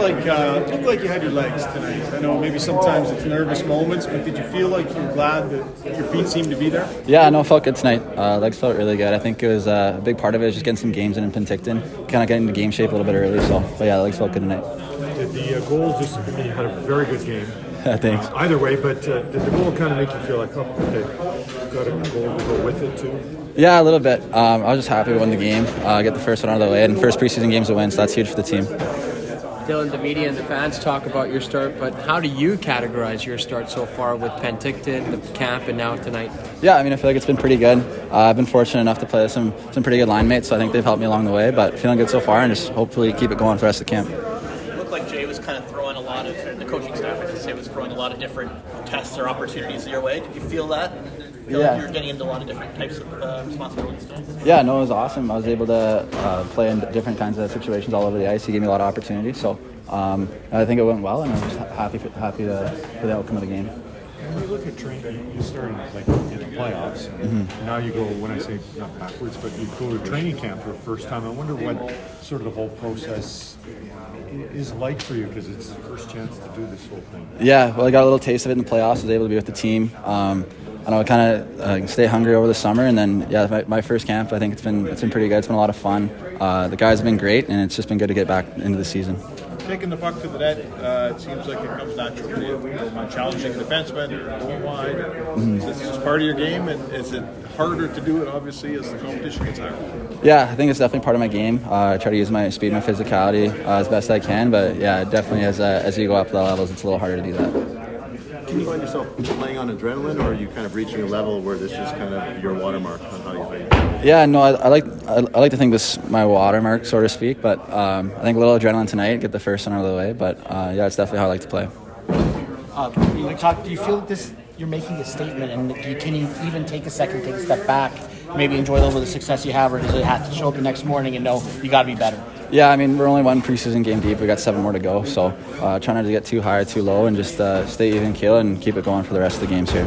like uh, looked like you had your legs tonight. I know maybe sometimes it's nervous moments, but did you feel like you're glad that your feet seemed to be there? Yeah, no, felt good tonight. Uh, legs felt really good. I think it was uh, a big part of it was just getting some games in in Penticton, kind of getting into game shape a little bit early. So, but yeah, legs felt good tonight. Did the uh, goal just? I mean, you had a very good game. Thanks. Uh, either way, but uh, did the goal kind of make you feel like, oh, okay, got a goal to go with it too? Yeah, a little bit. Um, I was just happy to win the game, uh, get the first one out of the way, and first preseason game's a win, so that's huge for the team. Dylan, the media and the fans talk about your start, but how do you categorize your start so far with Penticton, the camp, and now tonight? Yeah, I mean, I feel like it's been pretty good. Uh, I've been fortunate enough to play with some, some pretty good line mates, so I think they've helped me along the way, but feeling good so far and just hopefully keep it going for the rest of the camp. It looked like Jay was kind of throwing a lot of, the coaching staff, I should say, was throwing a lot of different tests or opportunities your way. Did you feel that? Feel Yeah. like you're getting into a lot of different types of uh, responsibilities? Yeah, no, it was awesome. I was able to uh, play in different kinds of situations all over the ice. He gave me a lot of opportunities, so um, I think it went well, and I'm just happy for, happy to, for the outcome of the game. When you look at training, you started like in the playoffs. And Now you go. When I say not backwards, but you go to training camp for the first time. I wonder what sort of the whole process is like for you because it's the first chance to do this whole thing. Yeah, well, I got a little taste of it in the playoffs. I was able to be with the team. Um, I know, kind of uh, stay hungry over the summer, and then yeah, my, my first camp. I think it's been it's been pretty good. It's been a lot of fun. Uh, the guys have been great, and it's just been good to get back into the season. Taking the puck to the net, uh, it seems like it comes natural to you. Challenging defensemen, going wide. Is this just part of your game, and is it harder to do it, obviously, as the competition gets higher? Yeah, I think it's definitely part of my game. Uh, I try to use my speed, my physicality uh, as best I can, but yeah, definitely as uh, as you go up the levels, it's a little harder to do that. Do you find yourself playing on adrenaline, or are you kind of reaching a level where this is kind of your watermark on how you play? Yeah, no, I, I like I, I like to think this is my watermark, so to speak. But um, I think a little adrenaline tonight, get the first one out of the way. But uh, yeah, it's definitely how I like to play. Uh, you talk, do you feel that this you're making a statement, and do you, can you even take a second, take a step back, maybe enjoy a little bit of the success you have, or does it have to show up the next morning and know you got to be better? Yeah, I mean we're only one preseason game deep. We got seven more to go, so uh, trying not to get too high or too low, and just uh, stay even keel and keep it going for the rest of the games here.